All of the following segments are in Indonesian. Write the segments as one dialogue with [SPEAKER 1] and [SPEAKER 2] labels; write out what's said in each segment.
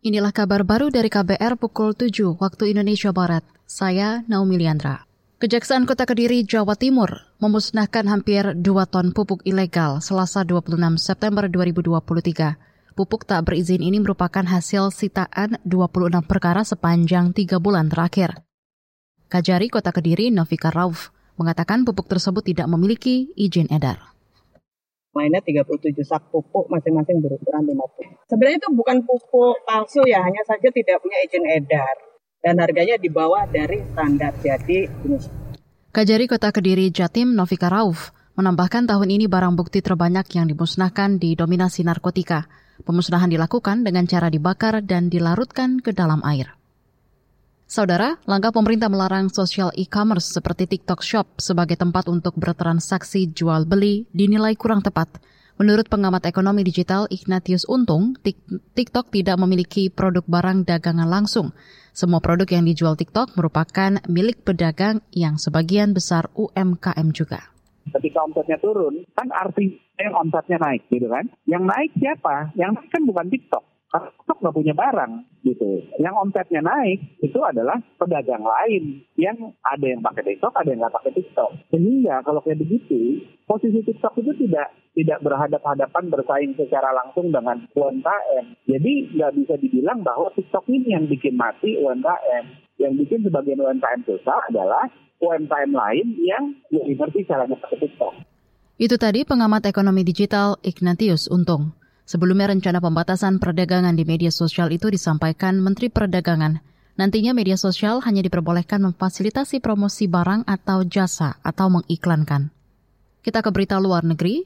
[SPEAKER 1] Inilah kabar baru dari KBR pukul 7 waktu Indonesia Barat. Saya Naomi Liandra. Kejaksaan Kota Kediri, Jawa Timur memusnahkan hampir 2 ton pupuk ilegal selasa 26 September 2023. Pupuk tak berizin ini merupakan hasil sitaan 26 perkara sepanjang 3 bulan terakhir. Kajari Kota Kediri, Novika Rauf, mengatakan pupuk tersebut tidak memiliki izin edar
[SPEAKER 2] mainnya 37 sak pupuk masing-masing berukuran 50. Sebenarnya itu bukan pupuk palsu ya, hanya saja tidak punya izin edar dan harganya di bawah dari standar. Jadi
[SPEAKER 1] Kajari Kota Kediri Jatim Novika Rauf menambahkan tahun ini barang bukti terbanyak yang dimusnahkan di dominasi narkotika. Pemusnahan dilakukan dengan cara dibakar dan dilarutkan ke dalam air. Saudara, langkah pemerintah melarang sosial e-commerce seperti TikTok Shop sebagai tempat untuk bertransaksi jual beli dinilai kurang tepat. Menurut pengamat ekonomi digital Ignatius Untung, TikTok tidak memiliki produk barang dagangan langsung. Semua produk yang dijual TikTok merupakan milik pedagang yang sebagian besar UMKM juga
[SPEAKER 3] ketika omsetnya turun, kan artinya omsetnya naik gitu kan. Yang naik siapa? Yang naik kan bukan TikTok. Karena TikTok nggak punya barang gitu. Yang omsetnya naik itu adalah pedagang lain yang ada yang pakai TikTok, ada yang nggak pakai TikTok. Sehingga kalau kayak begitu, posisi TikTok itu tidak tidak berhadap-hadapan bersaing secara langsung dengan UMKM. Jadi nggak bisa dibilang bahwa TikTok ini yang bikin mati UMKM. Yang bikin sebagian UMKM susah adalah UMKM lain yang lebih ngerti caranya pakai TikTok.
[SPEAKER 1] Itu tadi pengamat ekonomi digital Ignatius Untung. Sebelumnya rencana pembatasan perdagangan di media sosial itu disampaikan Menteri Perdagangan. Nantinya media sosial hanya diperbolehkan memfasilitasi promosi barang atau jasa atau mengiklankan. Kita ke berita luar negeri.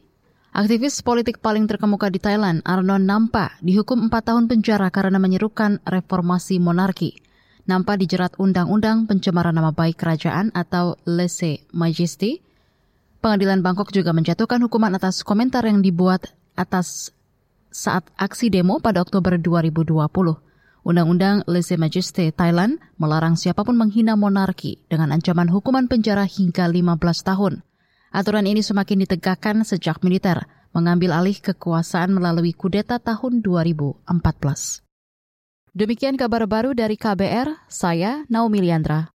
[SPEAKER 1] Aktivis politik paling terkemuka di Thailand, Arnon Nampa, dihukum 4 tahun penjara karena menyerukan reformasi monarki. Nampa dijerat Undang-Undang Pencemaran Nama Baik Kerajaan atau Lese Majesty. Pengadilan Bangkok juga menjatuhkan hukuman atas komentar yang dibuat atas saat aksi demo pada Oktober 2020. Undang-Undang Lese Majesté Thailand melarang siapa pun menghina monarki dengan ancaman hukuman penjara hingga 15 tahun. Aturan ini semakin ditegakkan sejak militer mengambil alih kekuasaan melalui kudeta tahun 2014. Demikian kabar baru dari KBR, saya Naomi Liandra.